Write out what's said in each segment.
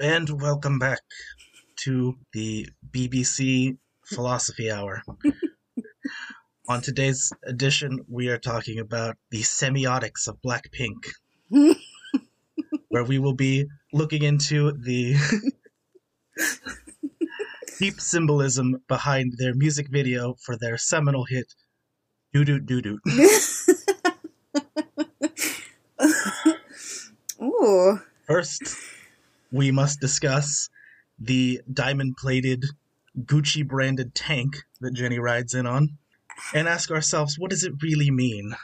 And welcome back to the BBC Philosophy Hour. On today's edition, we are talking about the semiotics of Blackpink, where we will be looking into the deep symbolism behind their music video for their seminal hit, Doo Doo Doo Doo. Ooh. First, we must discuss the diamond plated Gucci branded tank that Jennie rides in on and ask ourselves what does it really mean?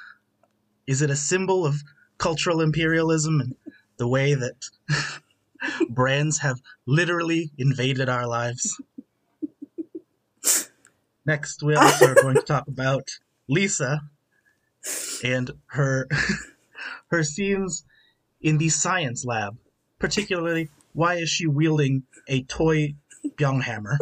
Is it a symbol of cultural imperialism and the way that brands have literally invaded our lives? Next, we also are going to talk about Lisa and her her scenes in the science lab. Particularly, why is she wielding a toy Byung hammer?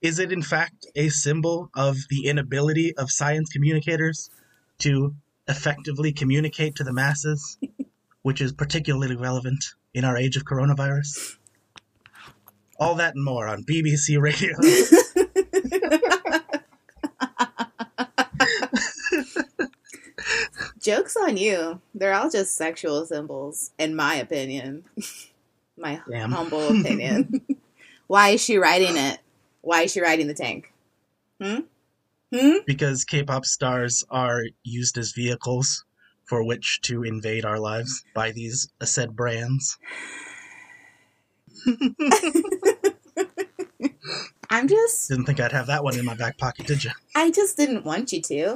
Is it in fact a symbol of the inability of science communicators to effectively communicate to the masses, which is particularly relevant in our age of coronavirus? All that and more on BBC Radio. Joke's on you. They're all just sexual symbols, in my opinion. my Damn. humble opinion. Why is she riding it? Why is she riding the tank? Hmm? Hmm? because K-pop stars are used as vehicles for which to invade our lives by these said brands. I'm just Didn't think I'd have that one in my back pocket, did you? I just didn't want you to.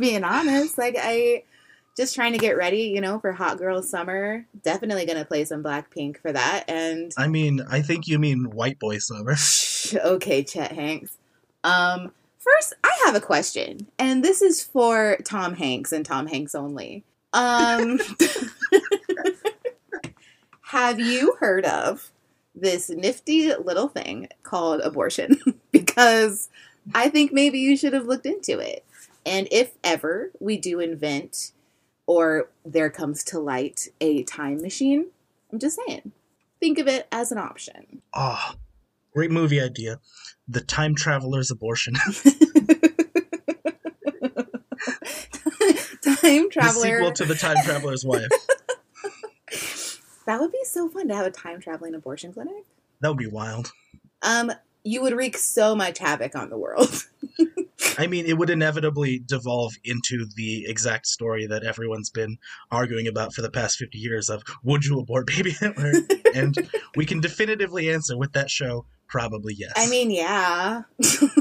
I'm being honest, like I just trying to get ready, you know, for Hot Girl Summer. Definitely gonna play some Blackpink for that. And I mean, I think you mean white boy summer. okay, Chet Hanks. Um, first, I have a question, and this is for Tom Hanks and Tom Hanks only. Um, have you heard of this nifty little thing called abortion? because I think maybe you should have looked into it. And if ever we do invent or there comes to light a time machine, I'm just saying, think of it as an option. Oh, great movie idea. The Time Traveler's Abortion. time the traveler. sequel to The Time Traveler's Wife. That would be so fun to have a time traveling abortion clinic. That would be wild. Um, you would wreak so much havoc on the world. I mean, it would inevitably devolve into the exact story that everyone's been arguing about for the past 50 years of would you abort baby Hitler? and we can definitively answer with that show probably yes. I mean, yeah.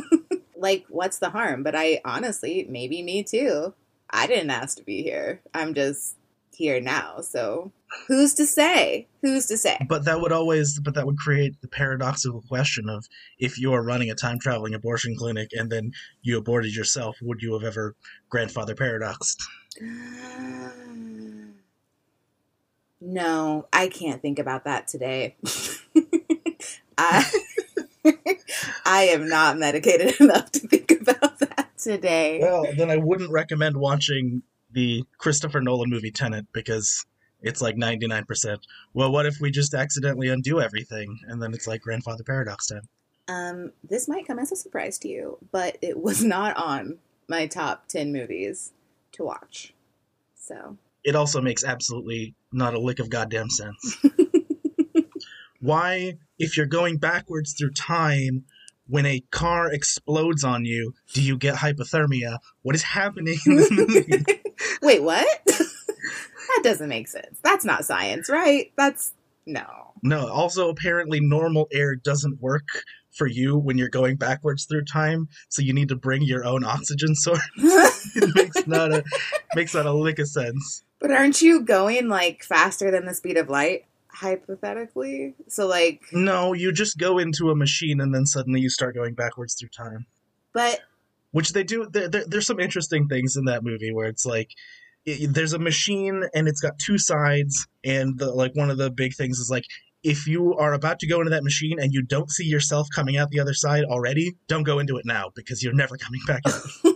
like, what's the harm? But I honestly, maybe me too. I didn't ask to be here. I'm just here now. So who's to say? Who's to say? but that would always but that would create the paradoxical question of if you are running a time traveling abortion clinic and then you aborted yourself, would you have ever grandfather paradoxed? No, I can't think about that today. I I am not medicated enough to think about that today. Well, then I wouldn't recommend watching the Christopher Nolan movie Tenet because it's like 99%. Well, what if we just accidentally undo everything and then it's like grandfather paradox time? Um, this might come as a surprise to you, but it was not on my top 10 movies to watch. So, It also makes absolutely not a lick of goddamn sense. Why, if you're going backwards through time, when a car explodes on you, do you get hypothermia? What is happening in this movie? wait, what? that doesn't make sense. That's not science, right? That's no. no, also apparently normal air doesn't work for you when you're going backwards through time, so you need to bring your own oxygen source. it makes not a makes not a lick of sense. But aren't you going like faster than the speed of light, hypothetically? So, like, No, you just go into a machine and then suddenly you start going backwards through time. but Which they do. There, there, there's some interesting things in that movie where it's like it, there's a machine and it's got two sides and the, like one of the big things is like if you are about to go into that machine and you don't see yourself coming out the other side already don't go into it now because you're never coming back out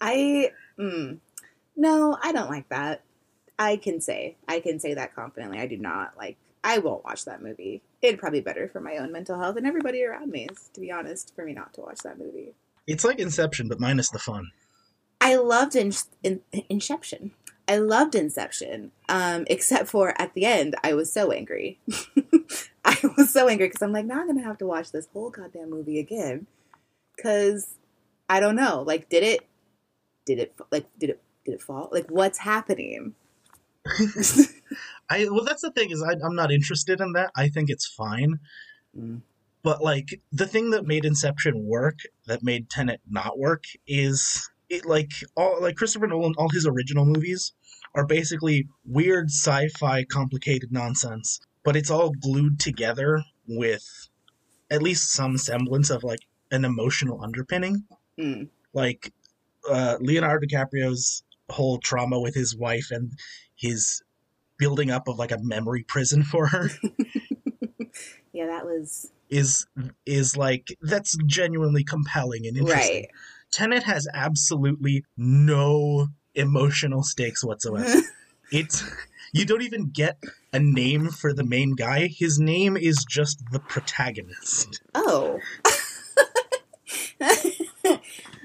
I mm, no, I don't like that. I can say I can say that confidently. I do not like. I won't watch that movie. It'd probably be better for my own mental health and everybody around me. To be honest, for me not to watch that movie. it's like inception but minus the fun I loved in, in, Inception. I loved Inception, um, except for at the end, I was so angry. I was so angry because I'm like, now I'm gonna have to watch this whole goddamn movie again. Because I don't know, like, did it, did it, like, did it, did it fall? Like, what's happening? i well that's the thing is I, i'm not interested in that i think it's fine Mm. but like the thing that made inception work that made tenet not work is it like all like christopher nolan all his original movies are basically weird sci-fi complicated nonsense but it's all glued together with at least some semblance of like an emotional underpinning Mm. like uh, Leonardo DiCaprio's whole trauma with his wife and his building up of like a memory prison for her Yeah, that was is is like that's genuinely compelling and interesting. right. Tenet has absolutely no emotional stakes whatsoever. it's you don't even get a name for the main guy. His name is just the protagonist. oh.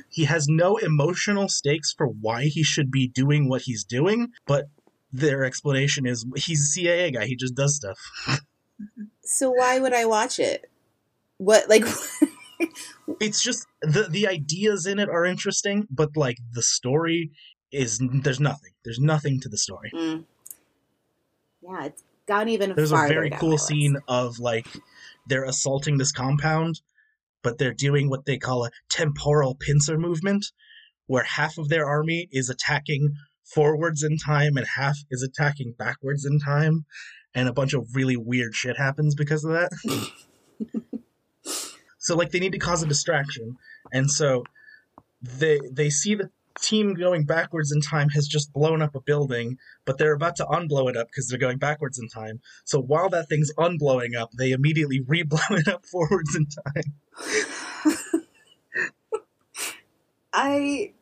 He has no emotional stakes for why he should be doing what he's doing, but their explanation is he's a CIA guy. He just does stuff. so why would I watch it? What like? It's just the the ideas in it are interesting, but like the story is there's nothing. There's nothing to the story. Mm. Yeah, it's gone even There's a very cool scene of like they're assaulting this compound, but they're doing what they call a temporal pincer movement, where half of their army is attacking forwards in time and half is attacking backwards in time, and a bunch of really weird shit happens because of that. so like they need to cause a distraction, and so they they see the team going backwards in time has just blown up a building, but they're about to unblow it up because they're going backwards in time. So while that thing's unblowing up, they immediately re-blow it up forwards in time. I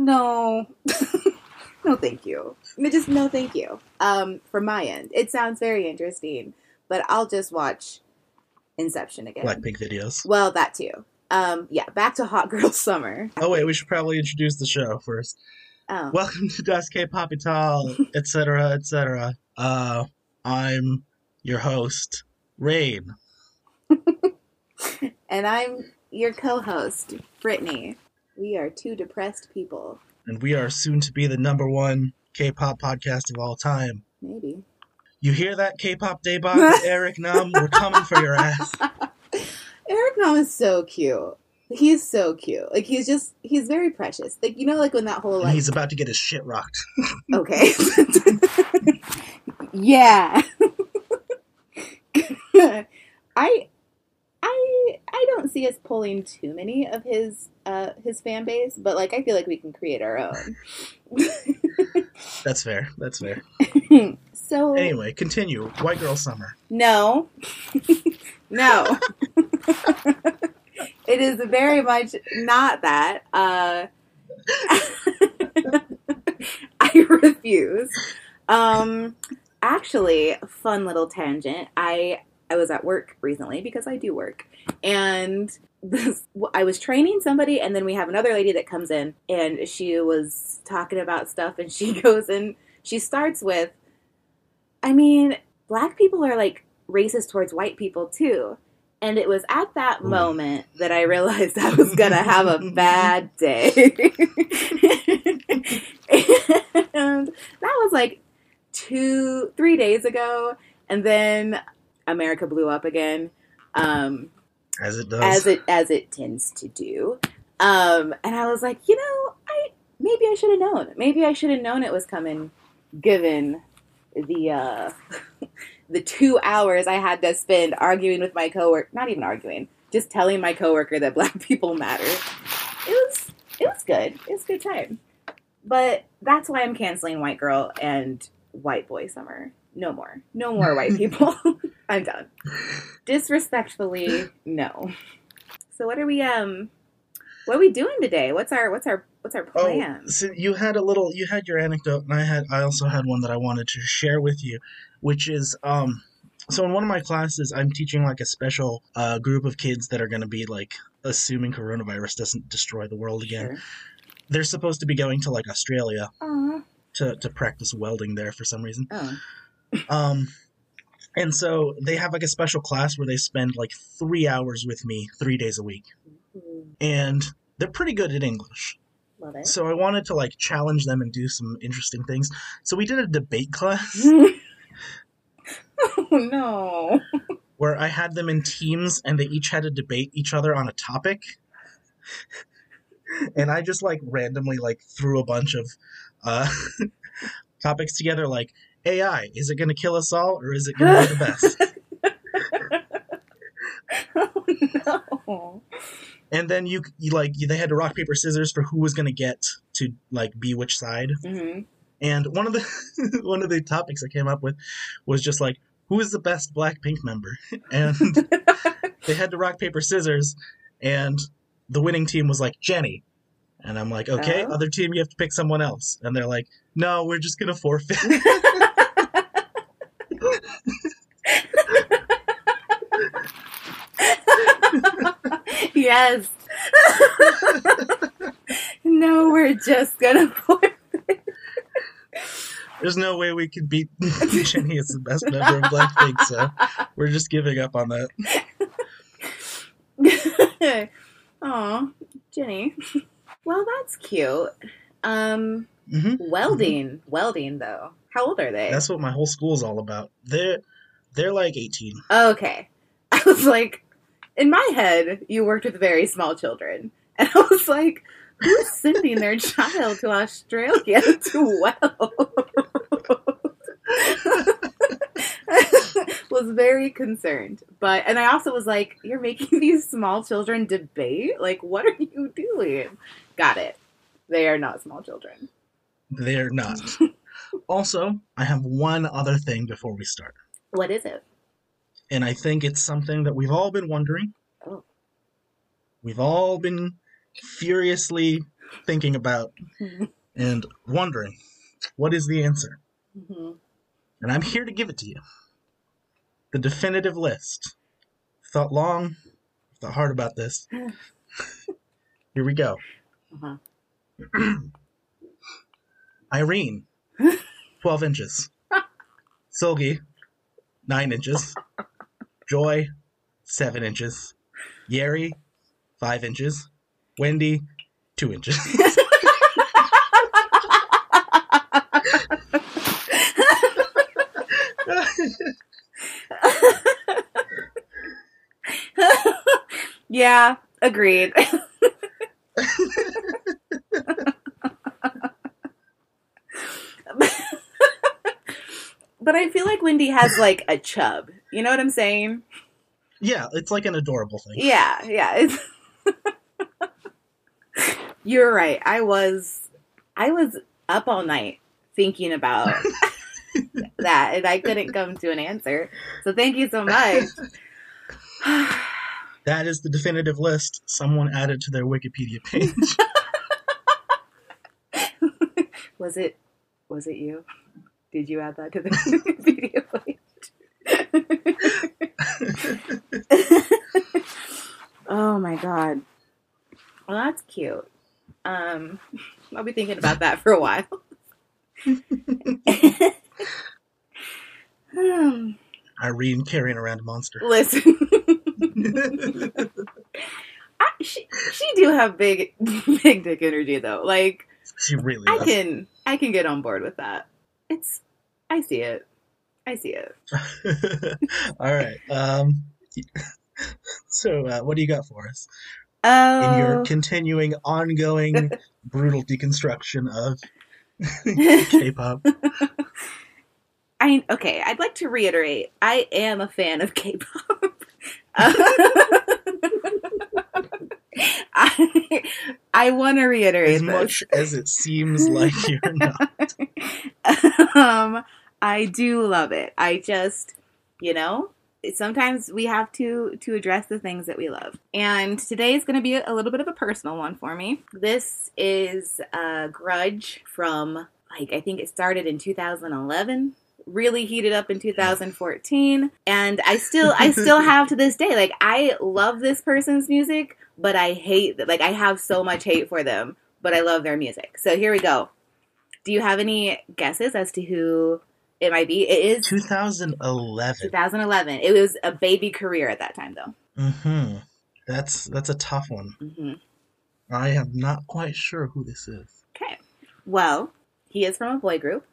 no, no, thank you. No, Just no, thank you. Um, from my end, it sounds very interesting, but I'll just watch Inception again. Blackpink videos. Well, that too. Um, yeah, back to Hot Girl Summer. Oh wait, we should probably introduce the show first. Oh, Welcome to Das K-Pop Ital, etc., etc. Uh, I'm your host, Rain. and I'm your co-host, Brittany. We are two depressed people. and we are soon to be the number one K-pop podcast of all time. Maybe. You hear that, K-pop Daebak, Eric Nam? We're coming for your ass. Eric Nam is so cute. He's so cute. Like he's just he's very precious. Like you know, like when that whole like he's about to get his shit rocked. okay, yeah. I I I don't see us pulling too many of his uh his fan base, but like I feel like we can create our own. That's fair. That's fair. so Anyway, continue. White Girl Summer. No. no. it is very much not that. Uh, I refuse. Um, actually, fun little tangent. I I was at work recently because I do work, and this, I was training somebody, and then we have another lady that comes in, and she was talking about stuff, and she goes and she starts with, I mean, black people are like racist towards white people too. And it was at that Ooh. moment that I realized I was going to have a bad day. and that was like two, three days ago. And then America blew up again. Um, As it does. as it as it tends to do. Um, and I was like, you know, I maybe I should have known. Maybe I should have known it was coming, given the uh, the two hours I had to spend arguing with my coworker. Not even arguing, just telling my coworker that black people matter. It was it was good. It was a good time. But that's why I'm canceling White Girl and White Boy Summer. No more. No more white people. I'm done. Disrespectfully, no. So what are we um what are we doing today? What's our what's our what's our plan? Oh, so you had a little. You had your anecdote, and I had. I also had one that I wanted to share with you, which is um. So in one of my classes, I'm teaching like a special uh, group of kids that are going to be like assuming coronavirus doesn't destroy the world again. Sure. They're supposed to be going to like Australia Aw. to to practice welding there for some reason. Oh. Um, and so they have like a special class where they spend like three hours with me three days a week, Ooh, and they're pretty good at English. Love it. So I wanted to like challenge them and do some interesting things. So we did a debate class oh no. where I had them in teams and they each had to debate each other on a topic. And I just like randomly like threw a bunch of uh topics together like AI, is it going to kill us all or is it going to be the best? oh no. and then you you like you, they had to rock paper scissors for who was going to get to like be which side. hmm And one of the one of the topics I came up with was just like who is the best Blackpink member? And they had to rock paper scissors and the winning team was like Jennie. And I'm like, "Okay, Oh. other team you have to pick someone else." And they're like, "No, we're just going to forfeit." Yes. no, we're just gonna pour. There's no way we could beat Jennie as the best member of Blackpink, so we're just giving up on that. Aw, Jennie. Well, that's cute. Um, hmm welding, welding though. How old are they? That's what my whole school is all about. They're they're like 18. Okay. I was like, in my head, you worked with very small children. And I was like, who's sending their child to Australia to weld? was very concerned. But, and I also was like, you're making these small children debate? Like, what are you doing? Got it. They are not small children. They're not. also, I have one other thing before we start. What is it? And I think it's something that we've all been wondering. Oh. We've all been furiously thinking about and wondering what is the answer? Mhm. And I'm here to give it to you. The definitive list. Thought long, thought hard about this. Here we go. Uh-huh. Irene, 12 inches. Seulgi, 9 inches. Joy, 7 inches. Yeri, 5 inches. Wendy, 2 inches. yeah, agreed. but I feel like Wendy has like a chub. You know what I'm saying? yeah, it's like an adorable thing. Yeah, yeah. You're right. I was I was up all night thinking about that and I couldn't come to an answer. So thank you so much. That is the definitive list someone added to their Wikipedia page. was it was it you? Did you add that to the Wikipedia page? oh my god. Well that's cute. Um I'll be thinking about that for a while. um, Irene carrying around a monster. listen. I, she, she do have big big dick energy though. Like she really I does. can I can get on board with that. It's I see it. I see it. All right. Um, so, uh, what do you got for us Oh, in your continuing, ongoing, brutal deconstruction of K-pop? I okay. I'd like to reiterate. I am a fan of K-pop. Uh, I, I want to reiterate As this. much as it seems like you're not. um, I do love it. I just, you know, sometimes we have to to address the things that we love. And today is going to be a little bit of a personal one for me. This is a grudge from like I think it started in 2011 really heated up in 2014 and I still I still have to this day like I love this person's music but I hate like I have so much hate for them but I love their music. So here we go. Do you have any guesses as to who it might be? It is 2011. 2011. It was a baby career at that time though. Mm-hmm. That's that's a tough one. Mm-hmm. I am not quite sure who this is. Okay. Well, he is from a boy group.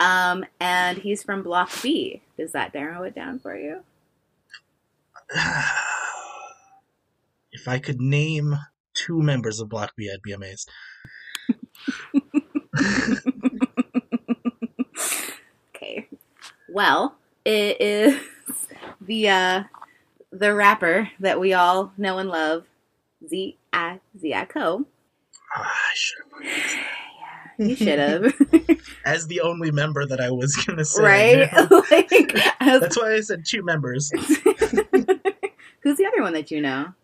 Um, and he's from Block B. Does that narrow it down for you? if I could name two members of Block B, I'd be amazed. Okay. Well, it is the uh the rapper that we all know and love, Z I Zico. Ah, I should have. You should have. As the only member that I was gonna say. right? like I That's why I said two members. Who's the other one that you know?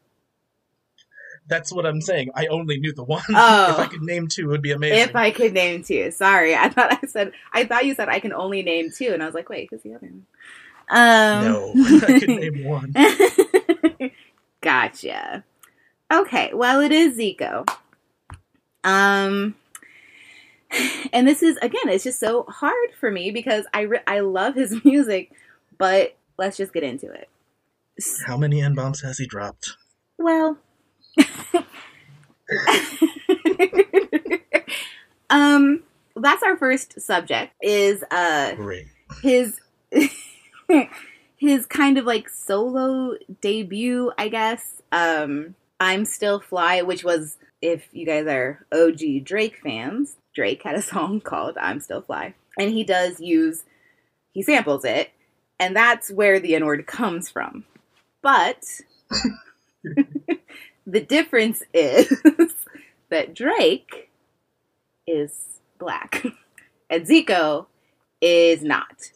That's what I'm saying. I only knew the one. Oh. if I could name two, it would be amazing. If I could name two. Sorry. I thought I said I thought you said I can only name two and I was like, wait, who's the other one? Um no, I could name one. gotcha. Okay, well it is Zico. Um and this is again, it's just so hard for me because I re- I love his music, but let's just get into it. How many N bombs has he dropped? Well, um that's our first subject is uh Great. his his kind of like solo debut, I guess. Um I'm Still Fly, which was if you guys are OG Drake fans, Drake had a song called I'm Still Fly. And he does use he samples it, and that's where the N-word comes from. But the difference is that Drake is black and Zico is not.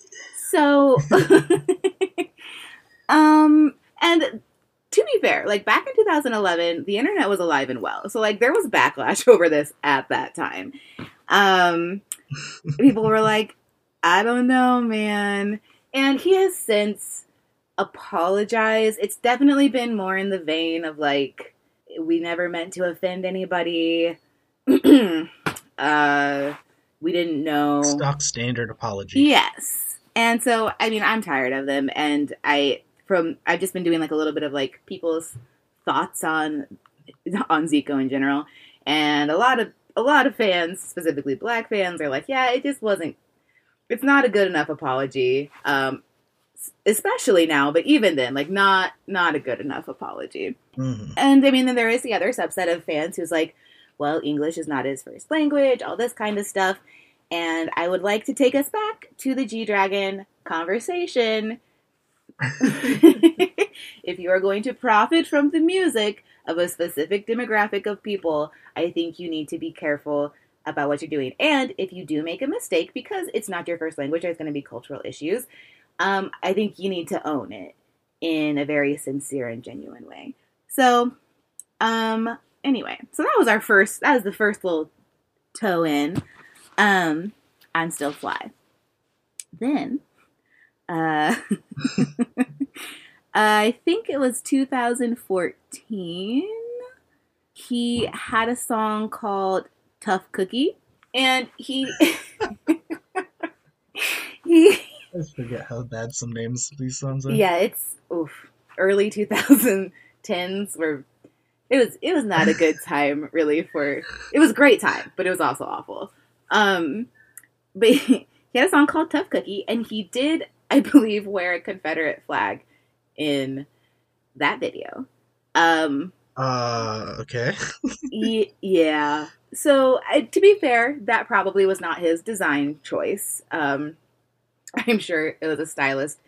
So, um, and to be fair, like back in 2011, the internet was alive and well. So, like, there was backlash over this at that time. Um, people were like, I don't know, man. And he has since apologized. It's definitely been more in the vein of like, we never meant to offend anybody. uh, we didn't know. Stock standard apology. Yes. And so, I mean, I'm tired of them, and I from I've just been doing like a little bit of like people's thoughts on on Zico in general, and a lot of a lot of fans, specifically black fans, are like, yeah, it just wasn't. It's not a good enough apology, um, especially now. But even then, like, not not a good enough apology. Mhm. And I mean, then there is the other subset of fans who's like, well, English is not his first language, all this kind of stuff. And I would like to take us back to the G Dragon conversation. if you are going to profit from the music of a specific demographic of people, I think you need to be careful about what you're doing. And if you do make a mistake because it's not your first language, there's going to be cultural issues. Um, I think you need to own it in a very sincere and genuine way. So, um, anyway, so that was our first. That was the first little toe in. Um, I'm still fly. Then, uh, I think it was 2014. He had a song called "Tough Cookie," and he he I just forget how bad some names of these songs are. yeah, it's oof, early 2010s were it was it was not a good time really for it was a great time, but it was also awful. Um but he had a song called Tough Cookie and he did I believe wear a Confederate flag in that video. Um Uh, okay. Ye- yeah. So uh, to be fair, that probably was not his design choice. Um, I'm sure it was a stylist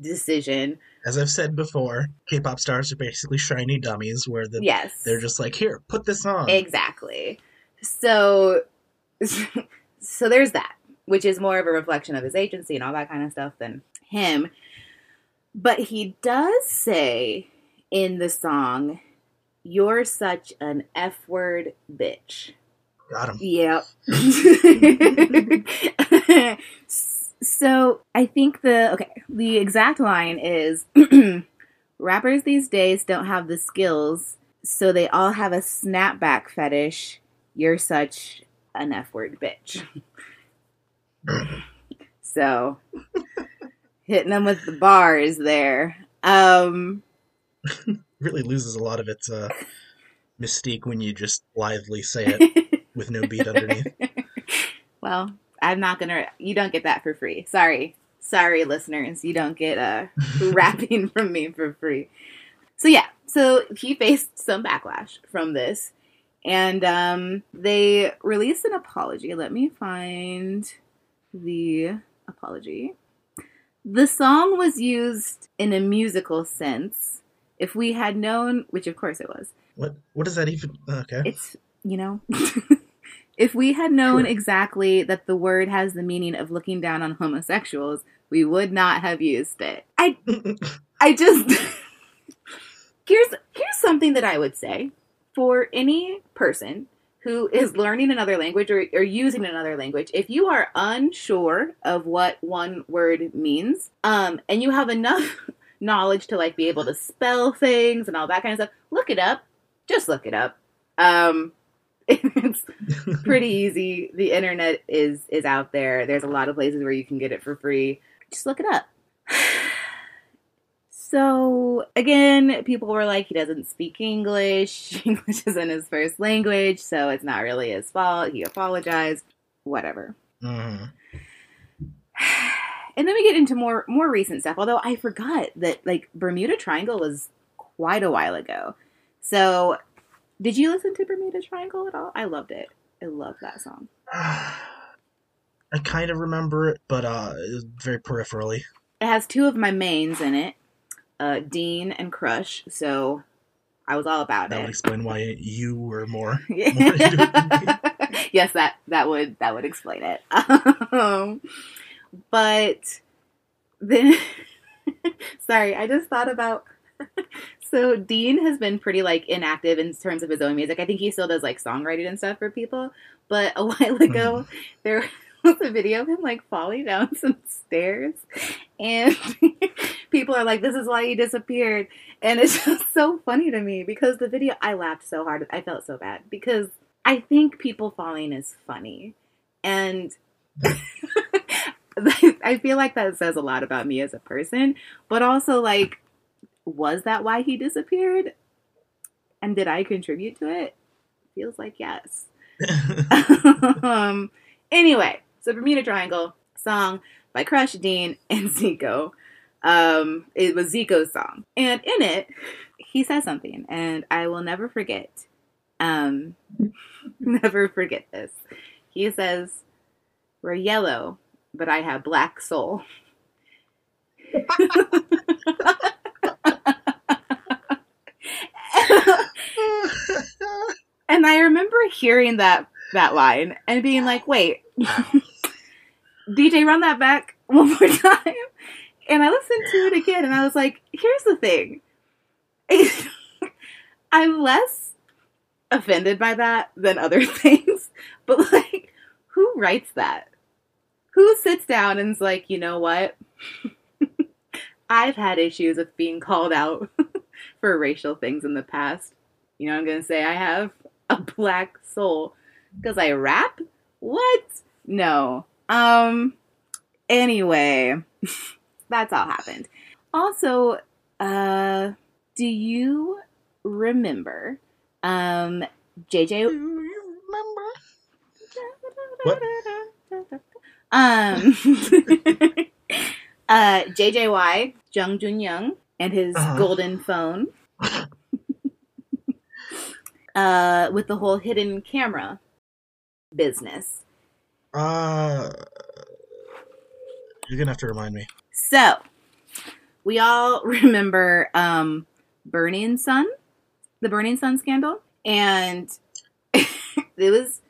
decision. as I've said before, K-pop stars are basically shiny dummies, where the, yes. they're just like, here, put this on. Exactly. So, so there's that, which is more of a reflection of his agency and all that kind of stuff than him. But he does say in the song, "You're such an f word bitch." Got him. Yep. so I think the okay, the exact line is rappers these days don't have the skills, so they all have a snapback fetish. You're such an F word bitch. so hitting them with the bars there. Um really loses a lot of its uh, mystique when you just blithely say it with no beat underneath. well, I'm not gonna. You don't get that for free. Sorry, sorry, listeners. You don't get uh, rapping from me for free. So yeah, so he faced some backlash from this, and um, they released an apology. Let me find the apology. The song was used in a musical sense. If we had known, which of course it was, What what does that even? Okay. it's you know if we had known exactly that the word has the meaning of looking down on homosexuals we would not have used it. I i just here's here's something that i would say. For any person who is learning another language or, or using another language if you are unsure of what one word means um and you have enough knowledge to like be able to spell things and all that kind of stuff look it up. Just look it up. Um it's pretty easy. The internet is is out there. There's a lot of places where you can get it for free. Just look it up. So again people were like he doesn't speak english. English isn't his first language so it's not really his fault. He apologized. Whatever. Mhm. and then we get into more more recent stuff although i forgot that like bermuda triangle was quite a while ago. So did you listen to bermuda triangle at all i loved it i love that song I kind of remember it, but uh, very peripherally. it has two of my mains in it uh dean and crush so i was all about it. That would explain why you were more. yes that that would that would explain it um, but then sorry i just thought about so dean has been pretty like inactive in terms of his own music. I think he still does like songwriting and stuff for people. But a while ago mm-hmm. there was a video of him like falling down some stairs. And people are like this is why he disappeared. And it's just so funny to me because the video i laughed so hard. I felt so bad because i think people falling is funny. And I feel like that says a lot about me as a person, but also like, was that why he disappeared? And did I contribute to it? Feels like yes. um, anyway, so Bermuda Triangle song by Crush Dean and Zico. Um, it was Zico's song, and in it, he says something, and I will never forget. Um, never forget this. He says, "We're yellow, but I have black soul." And I remember hearing that that line and being like, "Wait, DJ, run that back one more time." And I listened to it again, and I was like, "Here's the thing, I'm less offended by that than other things, but like, who writes that? Who sits down and's like, you know what? I've had issues with being called out for racial things in the past. You know, what I'm gonna say I have." a black soul because I rap? What? No. Um anyway, that's all happened. Also, uh do you remember um JJ Do you remember? What? Um uh JJY, Jung Jun Young and his Uh-huh. golden phone. Uh, with the whole hidden camera business. Uh, you're gonna have to remind me. So, we all remember um, Burning Sun, the Burning Sun scandal, and it was.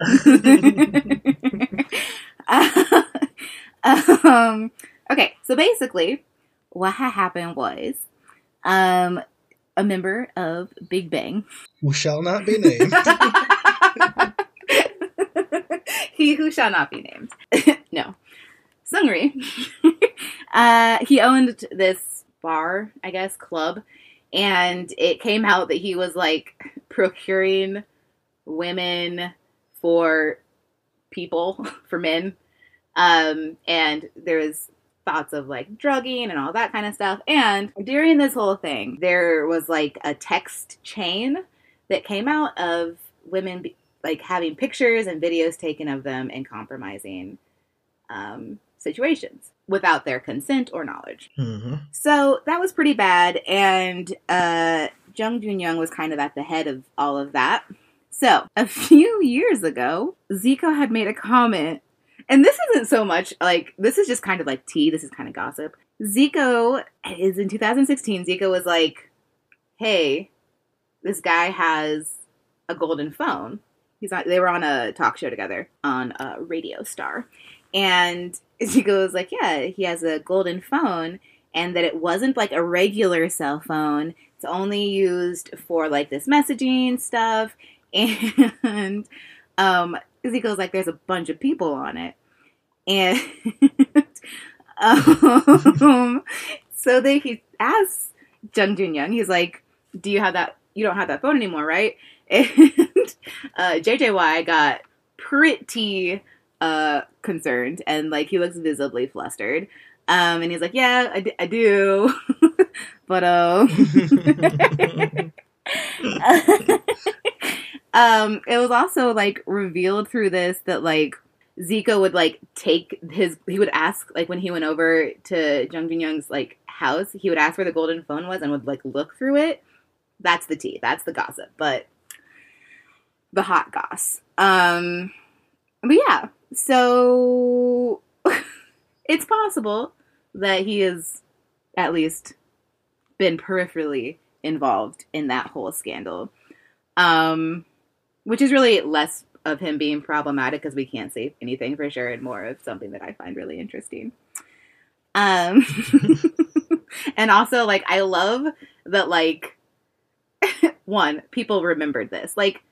um, okay, so basically, what had happened was um, a member of Big Bang Who shall not be named. he who shall not be named. no. Seungri. uh, he owned this bar, I guess, club, and it came out that he was like procuring women for people, for men. Um, and there was thoughts of like drugging and all that kind of stuff. And during this whole thing, there was like a text chain that came out of women be- like having pictures and videos taken of them in compromising um, situations without their consent or knowledge. hmm So that was pretty bad, and uh, Jung Jun Young was kind of at the head of all of that. So a few years ago, Zico had made a comment, and this isn't so much like this is just kind of like tea. This is kind of gossip. Zico is in 2016. Zico was like, "Hey, this guy has a golden phone." He's not. They were on a talk show together on a Radio Star, and Zico was like, "Yeah, he has a golden phone." and that it wasn't like a regular cell phone. It's only used for like this messaging stuff. And um, Ezekiel's like, there's a bunch of people on it. And um, so then he asks Jung Jun Young, he's like, Do you have that? You don't have that phone anymore, right? And uh, JJY got pretty uh, concerned and like he looks visibly flustered. Um, and he's like, "Yeah, I, d- I do, but uh, um, it was also like revealed through this that like Zico would like take his he would ask like when he went over to Jung Jun Young's like house, he would ask where the golden phone was and would like look through it. That's the tea. That's the gossip, but the hot goss. Um, but yeah, so it's possible that he has at least been peripherally involved in that whole scandal. Um, which is really less of him being problematic because we can't say anything for sure and more of something that I find really interesting. Um, and also like I love that like one, people remembered this. Like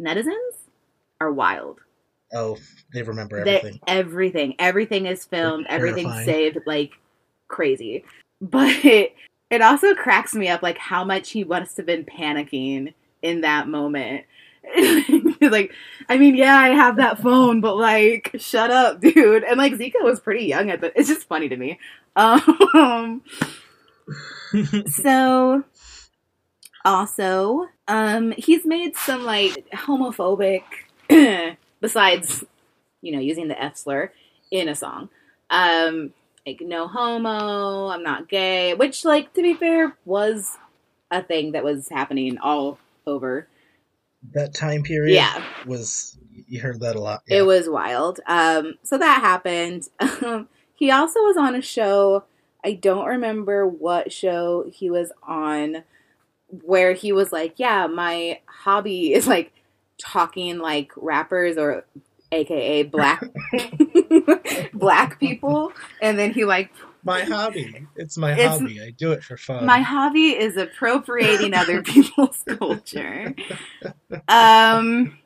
netizens are wild. oh, they remember everything. everything. Everything is filmed. They're Everything's terrifying. saved like crazy. But it, it also cracks me up like how much he must have been panicking in that moment. He's like, I mean, yeah, I have that phone, but like, shut up, dude. And like, Zico was pretty young at the. It's just funny to me. Um, so also um he's made some like homophobic besides you know using the f slur in a song um like no homo i'm not gay which like to be fair was a thing that was happening all over that time period yeah was you heard that a lot. it was wild. Um, so that happened. Um, he also was on a show. I don't remember what show he was on, where he was like, "Yeah, my hobby is like talking like rappers or AKA black black people," and then he like my hobby. It's my It's- hobby. I do it for fun. my hobby is appropriating other people's culture. Um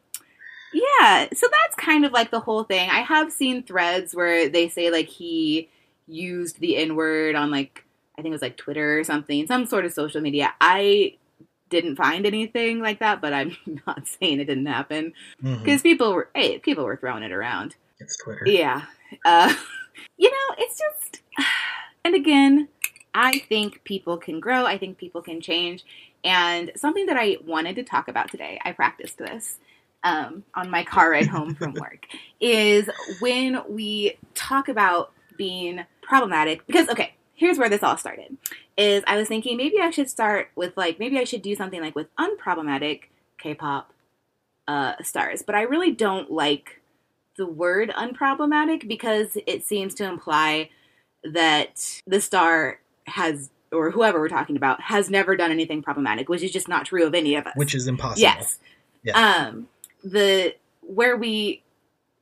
yeah, so that's kind of like the whole thing. I have seen threads where they say like he used the N-word on like I think it was like Twitter or something, some sort of social media. I didn't find anything like that, but I'm not saying it didn't happen because people were hey, people were throwing it around. It's Twitter. Yeah. Uh, you know, it's just, and again, I think people can grow. I think people can change. And something that I wanted to talk about today, I practiced this um, on my car ride home from work, is when we talk about being problematic. Because, okay, here's where this all started. Is I was thinking maybe I should start with like, maybe I should do something like with unproblematic K pop uh, stars. But I really don't like the word unproblematic because it seems to imply that the star has or whoever we're talking about has never done anything problematic, which is just not true of any of us. Which is impossible. Yes. Um, the where we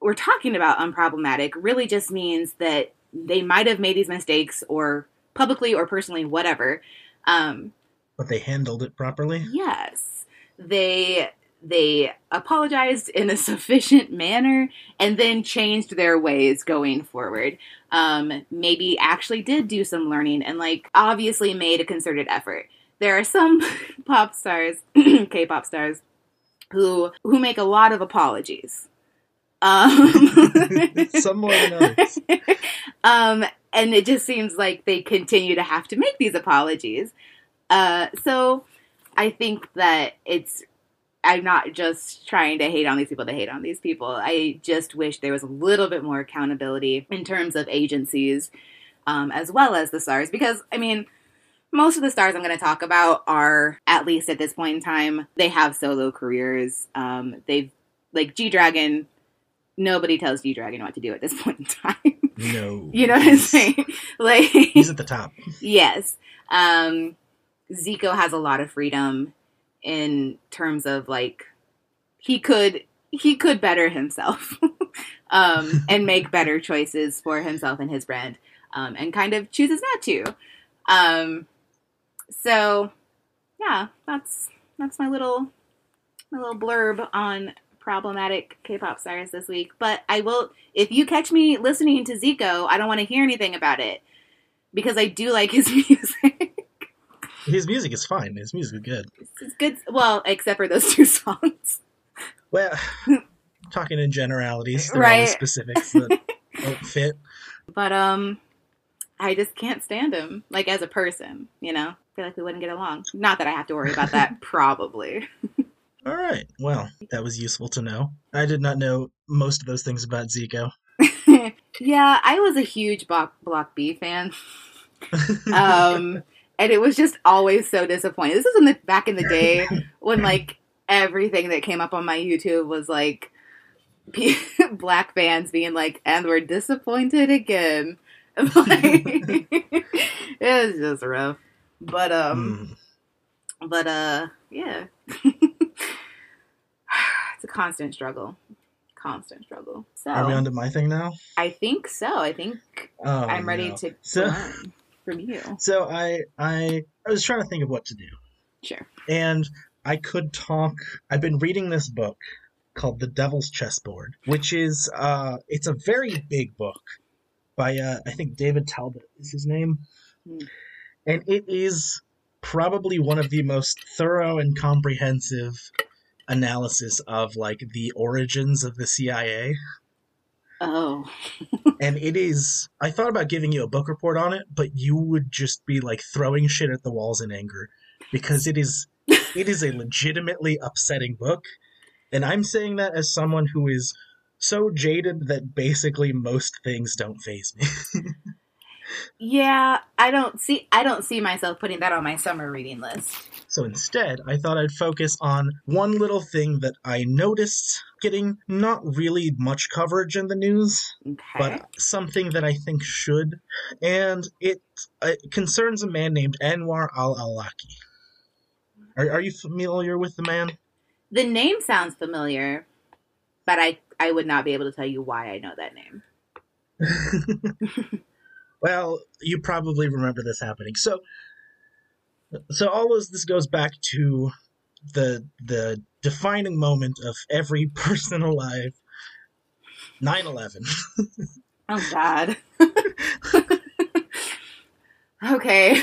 we're talking about unproblematic really just means that they might have made these mistakes or publicly or personally, whatever. Um, But they handled it properly. yes, they they apologized in a sufficient manner and then changed their ways going forward. Um, maybe actually did do some learning and like obviously made a concerted effort. There are some pop stars, K-pop stars, who who make a lot of apologies. Um, Some more than others. um, and it just seems like they continue to have to make these apologies. Uh, so I think that it's. I'm not just trying to hate on these people to hate on these people. I just wish there was a little bit more accountability in terms of agencies, um, as well as the stars. Because I mean, most of the stars I'm going to talk about are, at least at this point in time, they have solo careers. Um, they've like G Dragon. Nobody tells G Dragon what to do at this point in time. No. You know what I'm saying? Like, He's at the top. yes. Um, Zico has a lot of freedom in terms of like he could he could better himself um, and make better choices for himself and his brand, um, and kind of chooses not to. Um, so, yeah, that's that's my little my little blurb on problematic K-pop stars this week. But I will, if you catch me listening to Zico, I don't want to hear anything about it because I do like his music. His music is fine. His music is good. it's good. Well, except for those two songs. Well, talking in generalities, there are Right. always specifics that don't fit. But um, I just can't stand him like as a person. You know, I feel like we wouldn't get along. Not that I have to worry about that. Probably. All right. Well, that was useful to know. I did not know most of those things about Zico. yeah, I was a huge Block Block B fan. um, and it was just always so disappointing. This is in the back in the day when like everything that came up on my YouTube was like p- black fans being like, "And we're disappointed again." like, it was just rough, but um, Hmm. but uh, yeah, it's a constant struggle, constant struggle. So Are we on to my thing now? I think so. I think Oh, I'm ready no. to, So, from you. so I, I, I was trying to think of what to do, Sure. and I could talk. I've been reading this book called The Devil's Chessboard, which is, uh, it's a very big book by, uh, I think David Talbot is his name, Hmm. and it is probably one of the most thorough and comprehensive analysis of like the origins of the CIA. Oh, and it is i thought about giving you a book report on it but you would just be like throwing shit at the walls in anger because it is it is a legitimately upsetting book and i'm saying that as someone who is so jaded that basically most things don't phase me yeah. I don't see. I don't see myself putting that on my summer reading list. so instead i thought i'd focus on one little thing that i noticed getting not really much coverage in the news Okay. but something that I think should, and it, uh, it concerns a man named Anwar al Awlaki. Are, are you familiar with the man? the name sounds familiar, but I I would not be able to tell you why I know that name. well, you probably remember this happening. So, so all of this goes back to the the defining moment of every person alive. 9-11. Oh God. okay.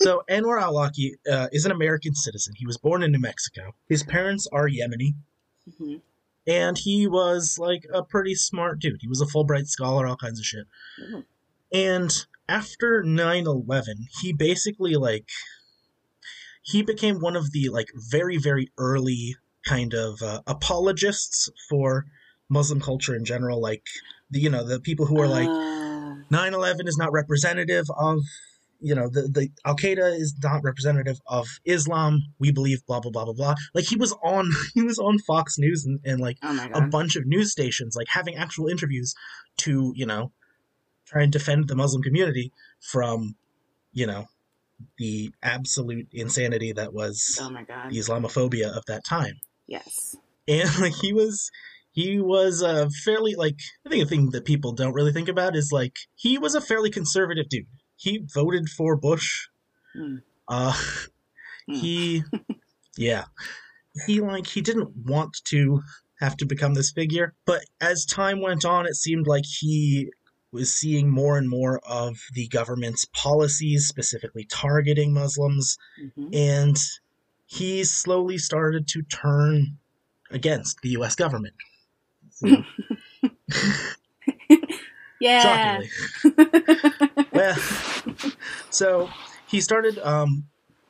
So Anwar al-Awlaki uh, is an American citizen. He was born in New Mexico. His parents are Yemeni. hmm and he was like a pretty smart dude. He was a Fulbright scholar, all kinds of shit. Mhm. And after 9/11, he basically like he became one of the like very very early kind of uh, apologists for Muslim culture in general like the you know the people who are like Uh, 9/11 is not representative of you know the the Al Qaeda is not representative of Islam. We believe blah blah blah blah blah. Like he was on he was on Fox News and, and like oh a bunch of news stations like having actual interviews to you know try and defend the Muslim community from, you know, the absolute insanity that was Oh my god. the Islamophobia of that time. Yes. And like he was he was a fairly like I think the thing that people don't really think about is like he was a fairly conservative dude. He voted for Bush. Hmm. Uh Hmm. he yeah. He like he didn't want to have to become this figure, but as time went on it seemed like he was seeing more and more of the government's policies specifically targeting Muslims hmm and he slowly started to turn against the U.S. government. So, Yeah. shockingly. well, so he started um,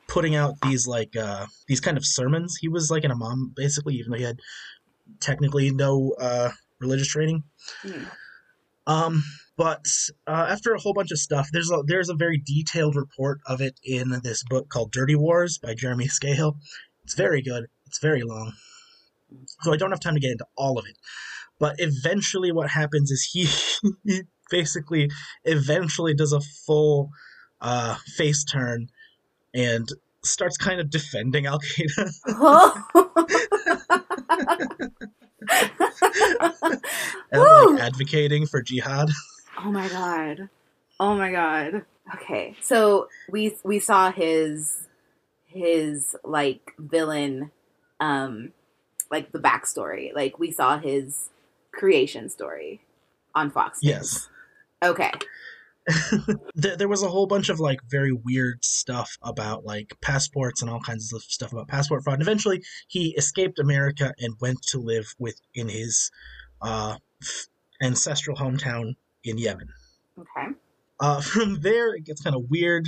putting out these like uh, these kind of sermons. He was like an imam, basically, even though he had technically no uh, religious training. Hmm. Um, but uh, after a whole bunch of stuff, there's a there's a very detailed report of it in this book called Dirty Wars by Jeremy Scahill. It's very good. It's very long, so I don't have time to get into all of it. But eventually, what happens is he, he basically eventually does a full uh, face turn and starts kind of defending Al Qaeda. and Woo! like advocating for jihad. Oh my god. Oh my god. Okay. So we we saw his his like villain um like the backstory. Like we saw his creation story on Fox. News. Yes. Okay. there, there was a whole bunch of like very weird stuff about like passports and all kinds of stuff about passport fraud. And eventually, he escaped America and went to live within his uh, f- ancestral hometown in Yemen. Okay. Uh, from there, it gets kind of weird.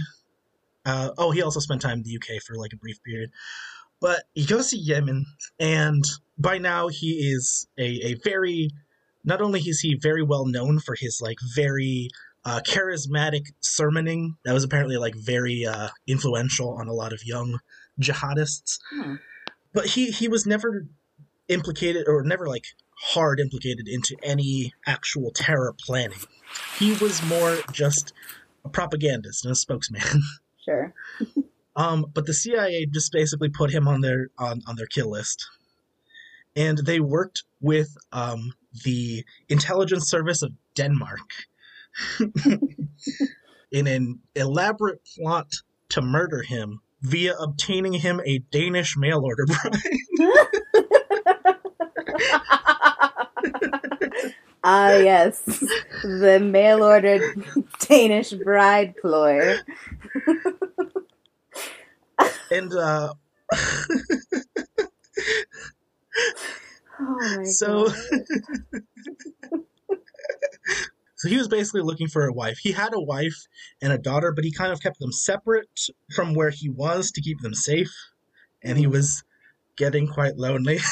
Uh, oh, he also spent time in the UK for like a brief period. But he goes to Yemen, and by now he is a, a very. Not only is he very well known for his like very uh, charismatic sermoning that was apparently like very uh, influential on a lot of young jihadists, Hmm. but he he was never implicated or never like hard implicated into any actual terror planning. He was more just a propagandist and a spokesman. Sure. Um, but the CIA just basically put him on their on, on their kill list, and they worked with um, the intelligence service of Denmark in an elaborate plot to murder him via obtaining him a Danish mail order bribe. Ah, yes. The mail ordered Danish bride ploy. and uh, Oh So- So he was basically looking for a wife. He had a wife and a daughter, but he kind of kept them separate from where he was to keep them safe. And he was getting quite lonely.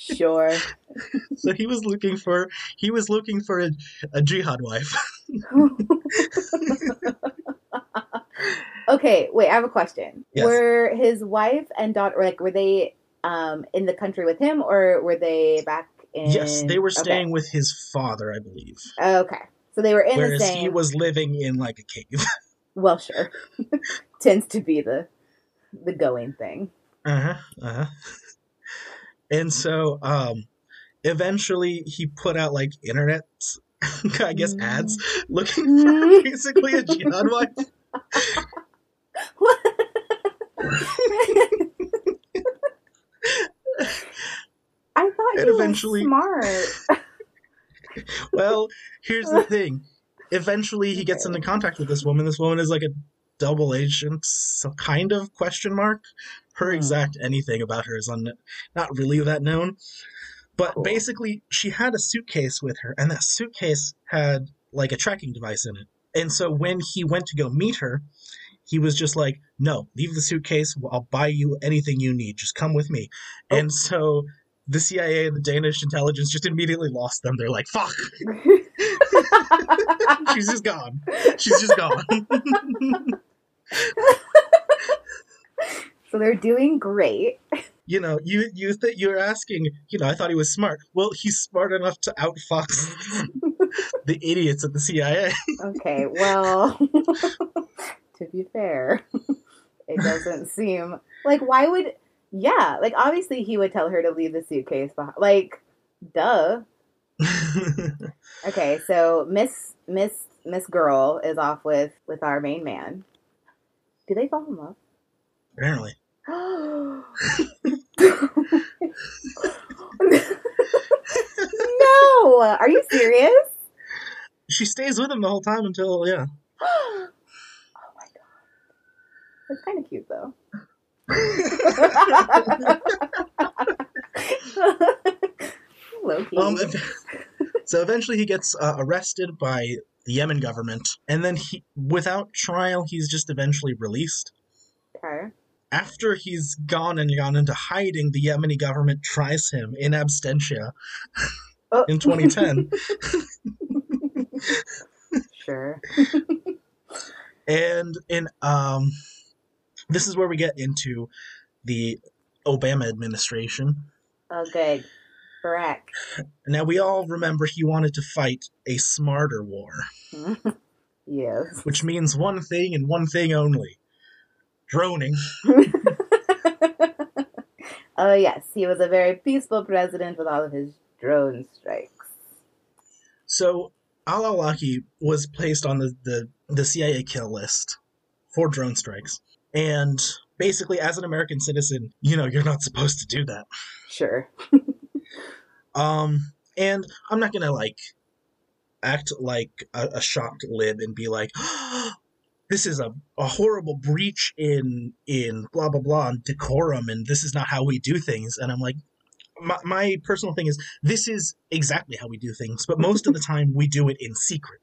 Sure. so he was looking for he was looking for a, a jihad wife. okay, wait, I have a question. Yes. Were his wife and daughter like were they um in the country with him or were they back in yes, they were Okay. staying with his father, I believe. Okay. So they were in the Whereas same he was living in like a cave. well sure. Tends to be the the going thing. Uh-huh. Uh-huh. And so um eventually he put out like internet I guess ads looking for Mm. basically a jihad wife. I thought And he eventually- was smart. Well, here's the thing. Eventually he gets into contact with this woman. This woman is like a double agent, so kind of question mark. Her Hmm. exact anything about her is un- not really that known. But Cool. basically she had a suitcase with her and that suitcase had like a tracking device in it. And so when he went to go meet her, he was just like, "No, leave the suitcase. I'll buy you anything you need. Just come with me." Oh. And so the CIA and the Danish intelligence just immediately lost them. They're like, "Fuck, she's just gone. She's just gone." so they're doing great. You know, you you th- you're asking. You know, I thought he was smart. Well, he's smart enough to outfox the idiots at the CIA. Okay, well, to be fair, it doesn't seem like why would yeah, like obviously he would tell her to leave the suitcase behind. Like, duh. Okay, so Miss Miss Miss Girl is off with with our main man. Do they fall in love? Apparently. No, are you serious? She stays with him the whole time until yeah. oh my god, that's kind of cute though. Um, so eventually he gets uh, arrested by the Yemen government, and then he, without trial, he's just eventually released. okay. After he's gone and gone into hiding, the Yemeni government tries him in absentia Oh. in 2010. Sure. and in um, this is where we get into the Obama administration. Oh, good. Barack. Now we all remember he wanted to fight a smarter war, yes. which means one thing and one thing only: droning. oh, yes. He was a very peaceful president with all of his drone strikes. So Al Awlaki was placed on the, the, the CIA kill list for drone strikes. And basically, as an American citizen, you know, you're not supposed to do that. Sure. Um, and I'm not gonna like act like a, a shocked lib and be like, this is a, a horrible breach in in blah blah blah and decorum and this is not how we do things. And I'm like, my, my personal thing is this is exactly how we do things, but most of the time we do it in secret.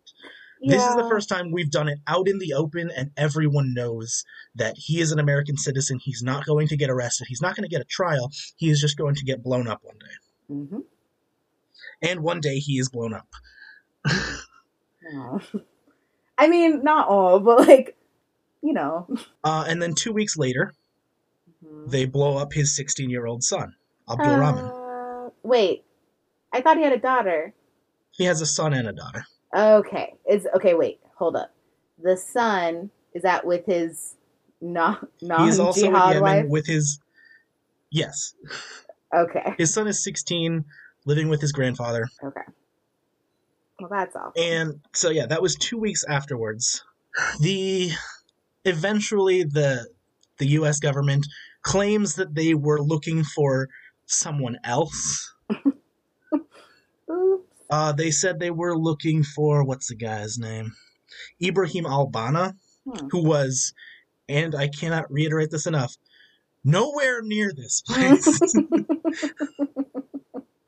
This is the first time we've done it out in the open, and everyone knows that he is an American citizen. He's not going to get arrested. He's not going to get a trial. He is just going to get blown up one day. hmm And one day he is blown up. I mean, not all, but like, you know. Uh, and then two weeks later, Mhm. they blow up his 16 year old son, Abdul Rahman. Uh, wait, I thought he had a daughter. He has a son and a daughter. Okay, is okay. Wait, hold up. The son is that with his non non He's also in jihad wife. with his. Yes. Okay, His son is 16, living with his grandfather. okay. Well, that's all. And so, yeah, that was two weeks afterwards. The. Eventually, the the U.S. government claims that they were looking for someone else. Oops. Uh, they said they were looking for what's the guy's name? Ibrahim Al Bana, Hmm. who was, and I cannot reiterate this enough, nowhere near this place.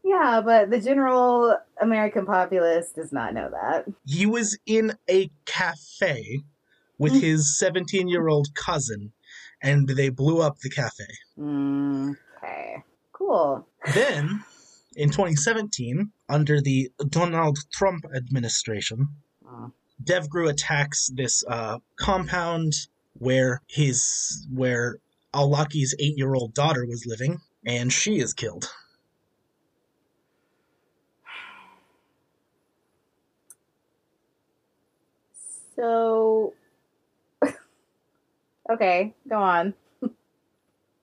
yeah, but the general American populace does not know that. he was in a cafe with Hmm. his 17 year old cousin, and they blew up the cafe. Mm, okay, cool. Then, in 2017, under the Donald Trump administration, Oh. Devgru attacks this uh, compound where his where Al-Laki's eight-year-old daughter was living, and she is killed. So, okay, go on.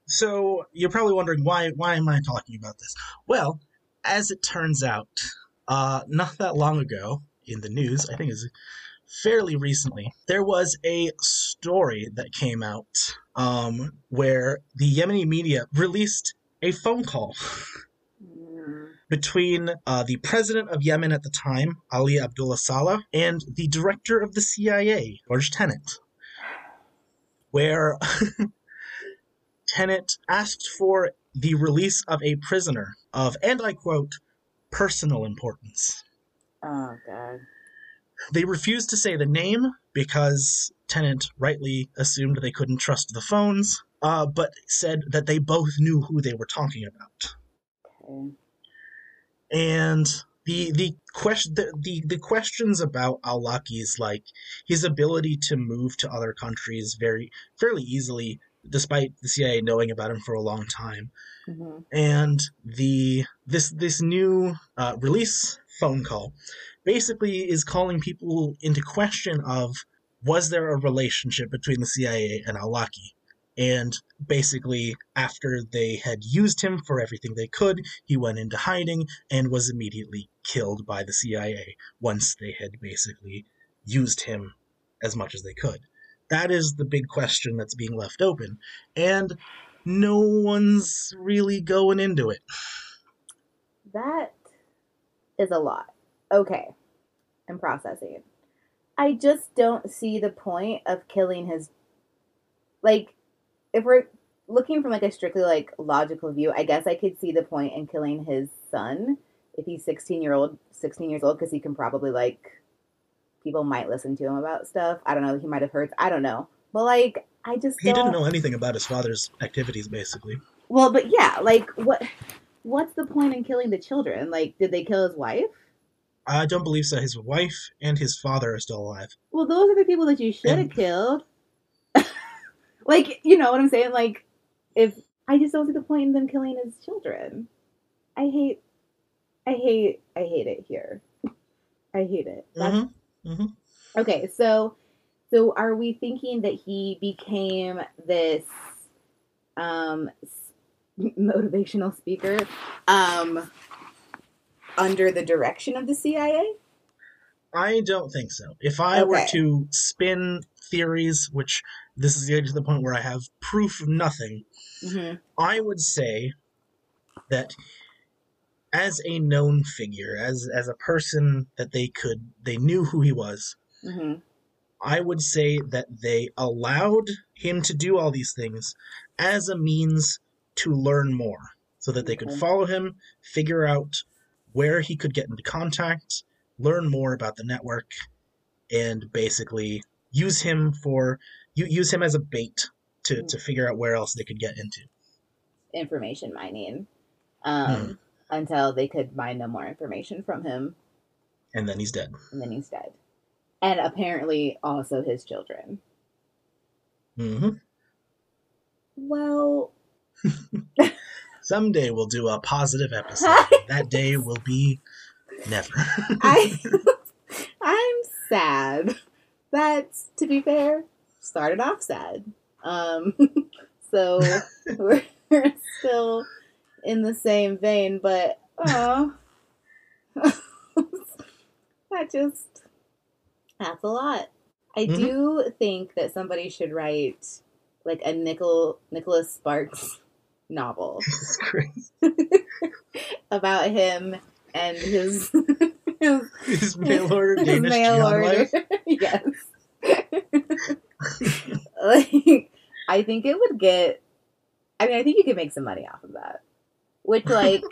So you're probably wondering why why am I talking about this? Well, as it turns out, uh, not that long ago in the news, I think it's fairly recently, there was a story that came out um, where the Yemeni media released a phone call between uh, the president of Yemen at the time, Ali Abdullah Saleh, and the director of the CIA, George Tenet, where Tenet asked for the release of a prisoner of, and I quote, personal importance. Oh god. They refused to say the name because Tenet rightly assumed they couldn't trust the phones, uh, but said that they both knew who they were talking about. Okay. And the the question the, the, the questions about Al-Laki's like his ability to move to other countries very fairly easily despite the CIA knowing about him for a long time hmm and the this this new uh, release phone call basically is calling people into question of was there a relationship between the CIA and Al-Awlaki? And basically, after they had used him for everything they could, he went into hiding and was immediately killed by the CIA once they had basically used him as much as they could. That is the big question that's being left open. And no one's really going into it. That is a lot. Okay. I'm processing. I just don't see the point of killing his like if we're looking from like a strictly like logical view, I guess I could see the point in killing his son if he's 16 year old 16 years old because he can probably like people might listen to him about stuff. I don't know, he might have heard I don't know. But like I just He don't didn't know anything about his father's activities, basically. Well, but yeah, like what what's the point in killing the children? Like did they kill his wife? I don't believe so. His wife and his father are still alive. Well, those are the people that you should have And- killed. Like, you know what I'm saying? Like, if I just don't see the point in them killing his children. I hate, I hate, I hate it here. I hate it. That's, hmm Okay, so, so are we thinking that he became this, um, motivational speaker, um, under the direction of the CIA? I don't think so. If I were to spin theories, which this is getting to the point where I have proof of nothing, Mm-hmm. I would say that as a known figure, as as a person that they could they knew who he was, Mm-hmm. I would say that they allowed him to do all these things as a means to learn more so that they could Okay. follow him, figure out where he could get into contact, learn more about the network, and basically use him for u- use him as a bait to, to figure out where else they could get into. information mining um, until they could mine no more information from him, And then he's dead. and then he's dead. And apparently, also his children. hmm Well, Someday we'll do a positive episode. that day will be never. I, I'm sad. That's to be fair, started off sad. Um, so we're, we're still in the same vein, but oh, that just that's a lot. I Mhm. do think that somebody should write like a Nicol Nicholas Sparks novel about him and his his, His mail order his Danish mail order. life. yes. Like I think it would get I mean I think you could make some money off of that. Which like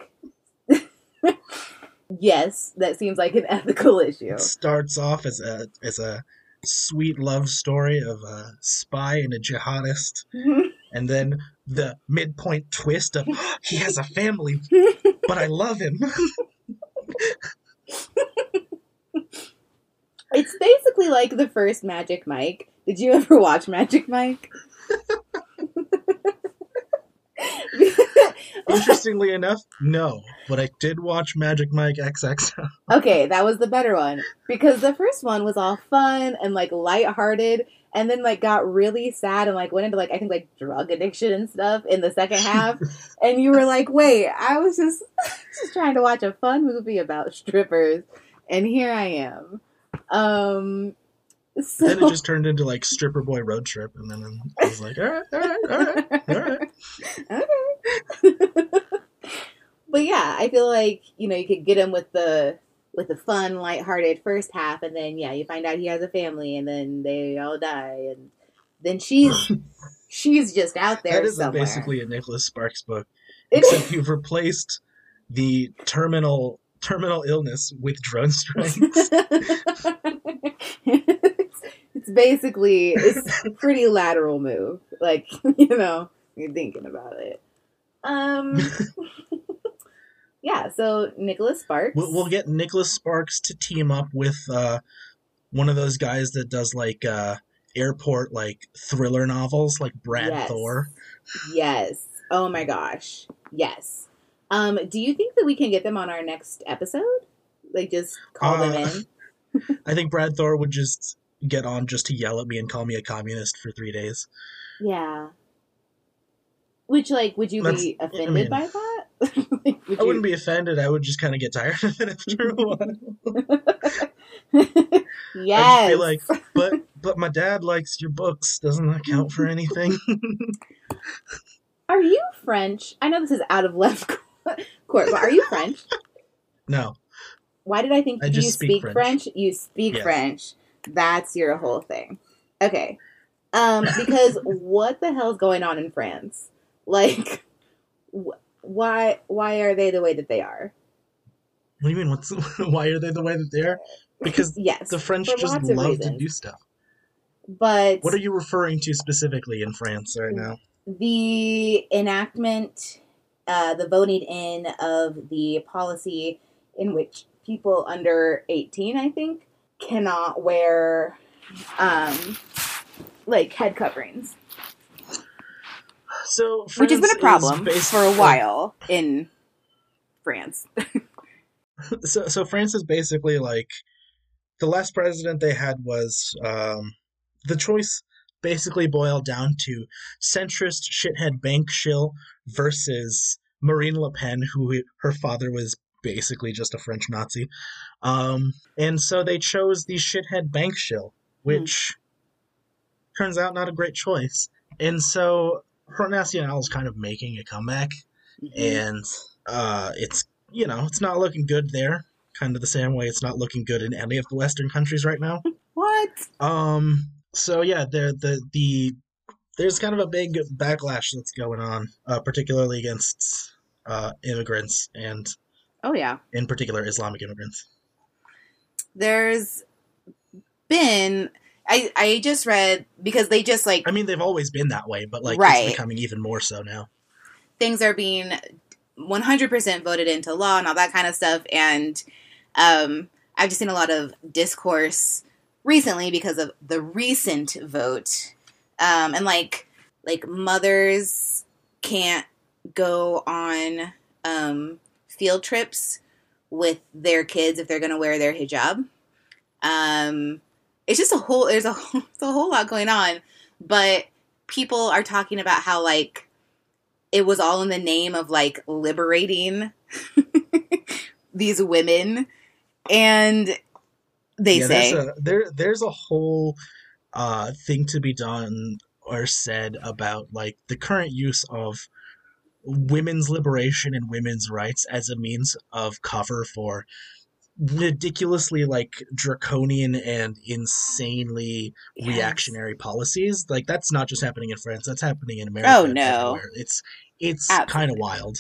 yes, that seems like an ethical issue. It starts off as a as a sweet love story of a spy and a jihadist, and then the midpoint twist of he has a family, but I love him. It's basically like the first Magic Mike. Did you ever watch Magic Mike? Interestingly enough, no, but I did watch Magic Mike XXL. okay, that was the better one because the first one was all fun and like lighthearted and then like got really sad and like went into like I think like drug addiction and stuff in the second half and you were like, "Wait, I was just just trying to watch a fun movie about strippers and here I am." Um so Then it just turned into like Stripper Boy Road Trip, and then I was like, all right, all right, all right, all right. okay. but yeah, I feel like you know you could get him with the with the fun, lighthearted first half, and then yeah, you find out he has a family, and then they all die, and then she's she's just out there That is somewhere. basically a Nicholas Sparks book, except you've replaced the terminal terminal illness with drone strikes. It's, it's basically it's a pretty lateral move, like you know you're thinking about it. Um. Yeah, so Nicholas Sparks. We'll, we'll get Nicholas Sparks to team up with uh, one of those guys that does like uh, airport like thriller novels, like Brad Yes. Thor. Yes. Oh my gosh. Yes. Um, do you think that we can get them on our next episode? Like just call Uh, them in. I think Brad Thor would just get on just to yell at me and call me a communist for three days. Yeah. Which like would you be That's- I offended mean- by that? like, would I wouldn't be offended. I would just kind of get tired of it after a while. be. yes. I'd be like, but but my dad likes your books. Doesn't that count for anything? Are you French? I know this is out of left court, but are you French? no. Why did I think I you speak, speak French? French. You speak. French. That's your whole thing. Okay. Um, because what the hell's going on in France? Like, wh- why why are they the way that they are? What do you mean? What's why are they the way that they are? Because Yes, the French just love to do stuff. but What are you referring to specifically in France right now? the enactment, uh, the voting in of the policy in which people under 18, I think, cannot wear um, like head coverings, So, which has been a problem for a while in France. So, so France is basically like the last president they had was um, the choice basically boiled down to centrist shithead bank shill versus Marine Le Pen, who her father was basically just a French Nazi. Um, and so they chose the shithead bank shill, which turns out not a great choice. And so Front National is kind of making a comeback and uh, it's you know it's not looking good there. Kind of the same way it's not looking good in any of the Western countries right now. what? Um, so yeah, the the the there's kind of a big backlash that's going on, uh, particularly against uh, immigrants and Oh yeah. in particular Islamic immigrants. There's been I I just read because they just like I mean, they've always been that way, but like Right. it's becoming even more so now. things are being 100% voted into law and all that kind of stuff and um, i've just seen a lot of discourse recently because of the recent vote um, and like like mothers can't go on um, field trips with their kids if they're going to wear their hijab. Um, it's just a whole there's a whole, a whole lot going on but people are talking about how like it was all in the name of like liberating these women and they yeah, say there's a, there there's a whole uh, thing to be done or said about like the current use of women's liberation and women's rights as a means of cover for ridiculously like draconian and insanely Yes. reactionary policies. Like that's not just happening in france that's happening in america Oh, no. it's it's kind of wild.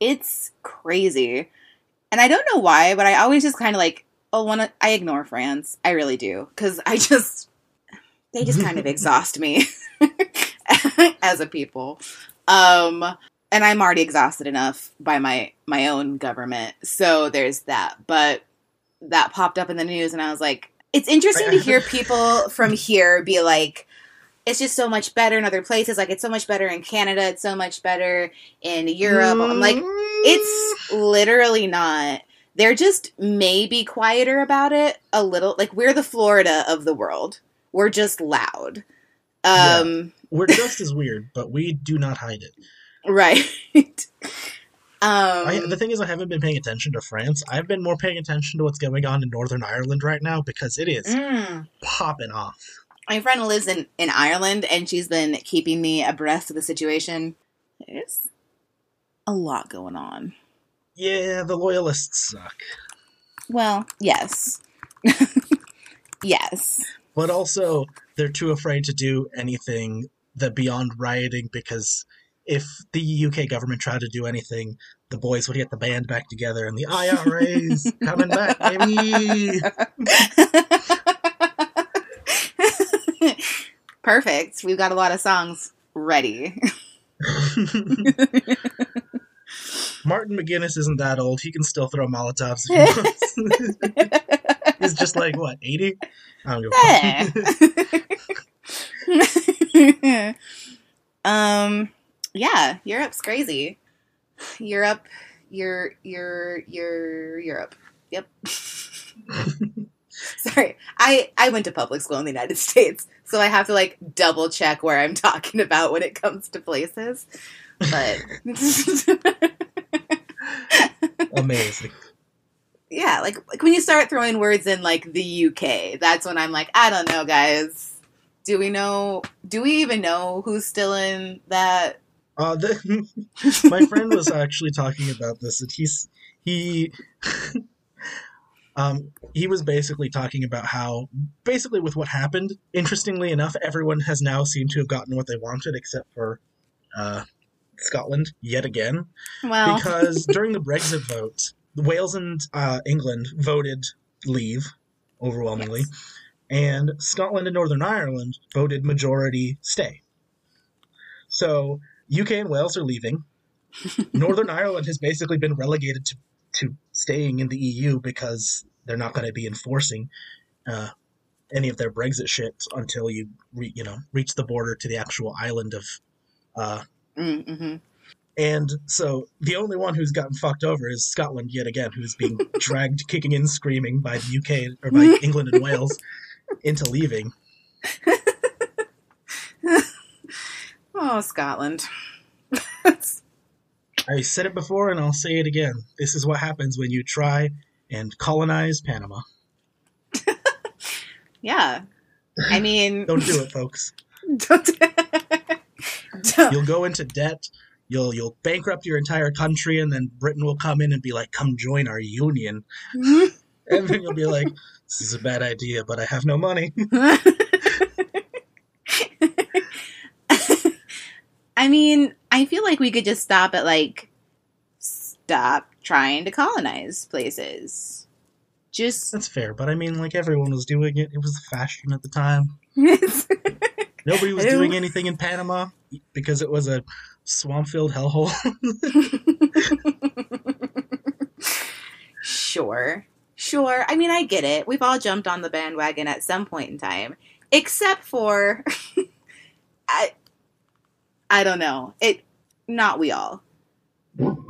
It's crazy. And i don't know why but i always just kind of like oh want to i ignore france. I really do. Because i just they just kind of exhaust me as a people. Um and i'm already exhausted enough by my my own government so there's that but that popped up in the news and i was like it's interesting to hear people from here be like it's just so much better in other places like it's so much better in canada it's so much better in europe i'm like it's literally not. They're just maybe quieter about it a little. Like we're the Florida of the world. We're just loud. Um we're just as weird but we do not hide it right. um I, the thing is, I haven't been paying attention to France. I've been more paying attention to what's going on in Northern Ireland right now because it is mm. popping off. my friend lives in in Ireland and she's been keeping me abreast of the situation. There's a lot going on. Yeah, the loyalists suck. Well, yes. yes. But also, they're too afraid to do anything that beyond rioting because if the UK government tried to do anything, the boys would get the band back together and the IRA's coming back, baby. Perfect. We've got a lot of songs ready. Martin McGuinness isn't that old. He can still throw Molotovs if he wants. He's just like, what, 80? I don't give a fuck. um yeah, Europe's crazy. Europe you're you're you're Europe. Yep. Sorry, I I went to public school in the United States, so I have to like double check where I'm talking about when it comes to places. But Amazing. yeah, like like when you start throwing words in like the UK, that's when I'm like, I don't know, guys. Do we know? Do we even know who's still in that? Uh, the, my friend was actually talking about this, and he's he. Um, he was basically talking about how, basically, with what happened, interestingly enough, everyone has now seemed to have gotten what they wanted, except for uh, Scotland yet again. Well, because during the Brexit vote, Wales and uh, England voted leave overwhelmingly, and Scotland and Northern Ireland voted majority stay. So UK and Wales are leaving. Northern Ireland has basically been relegated to, to staying in the EU because they're not going to be enforcing uh, any of their Brexit shit until you re, you know reach the border to the actual island of uh, mm-hmm. and so the only one who's gotten fucked over is Scotland yet again, who's being dragged kicking and screaming by the UK or by England and Wales into leaving. Oh, Scotland. I said it before and I'll say it again. This is what happens when you try and colonize Panama. yeah, I mean, Don't do it, folks. don't- don't- You'll go into debt. You'll you'll bankrupt your entire country, and then Britain will come in and be like, "Come join our union," and then you'll be like, "This is a bad idea, but I have no money." I mean, I feel like we could just stop at like stop trying to colonize places. Just That's fair, but I mean, like everyone was doing it. It was the fashion at the time. Nobody was doing anything in Panama because it was a swamp-filled hellhole. sure. Sure. I mean, I get it. We've all jumped on the bandwagon at some point in time, except for I I don't know. It not we all.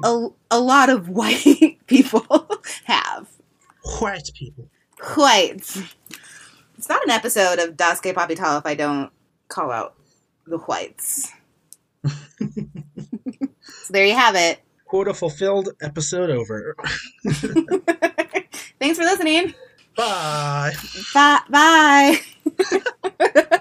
A, a lot of white people have. White people. White. It's not an episode of Das Que Papital if I don't call out the whites. so there you have it. Quota fulfilled. Episode over. Thanks for listening. Bye. Bye. Bye.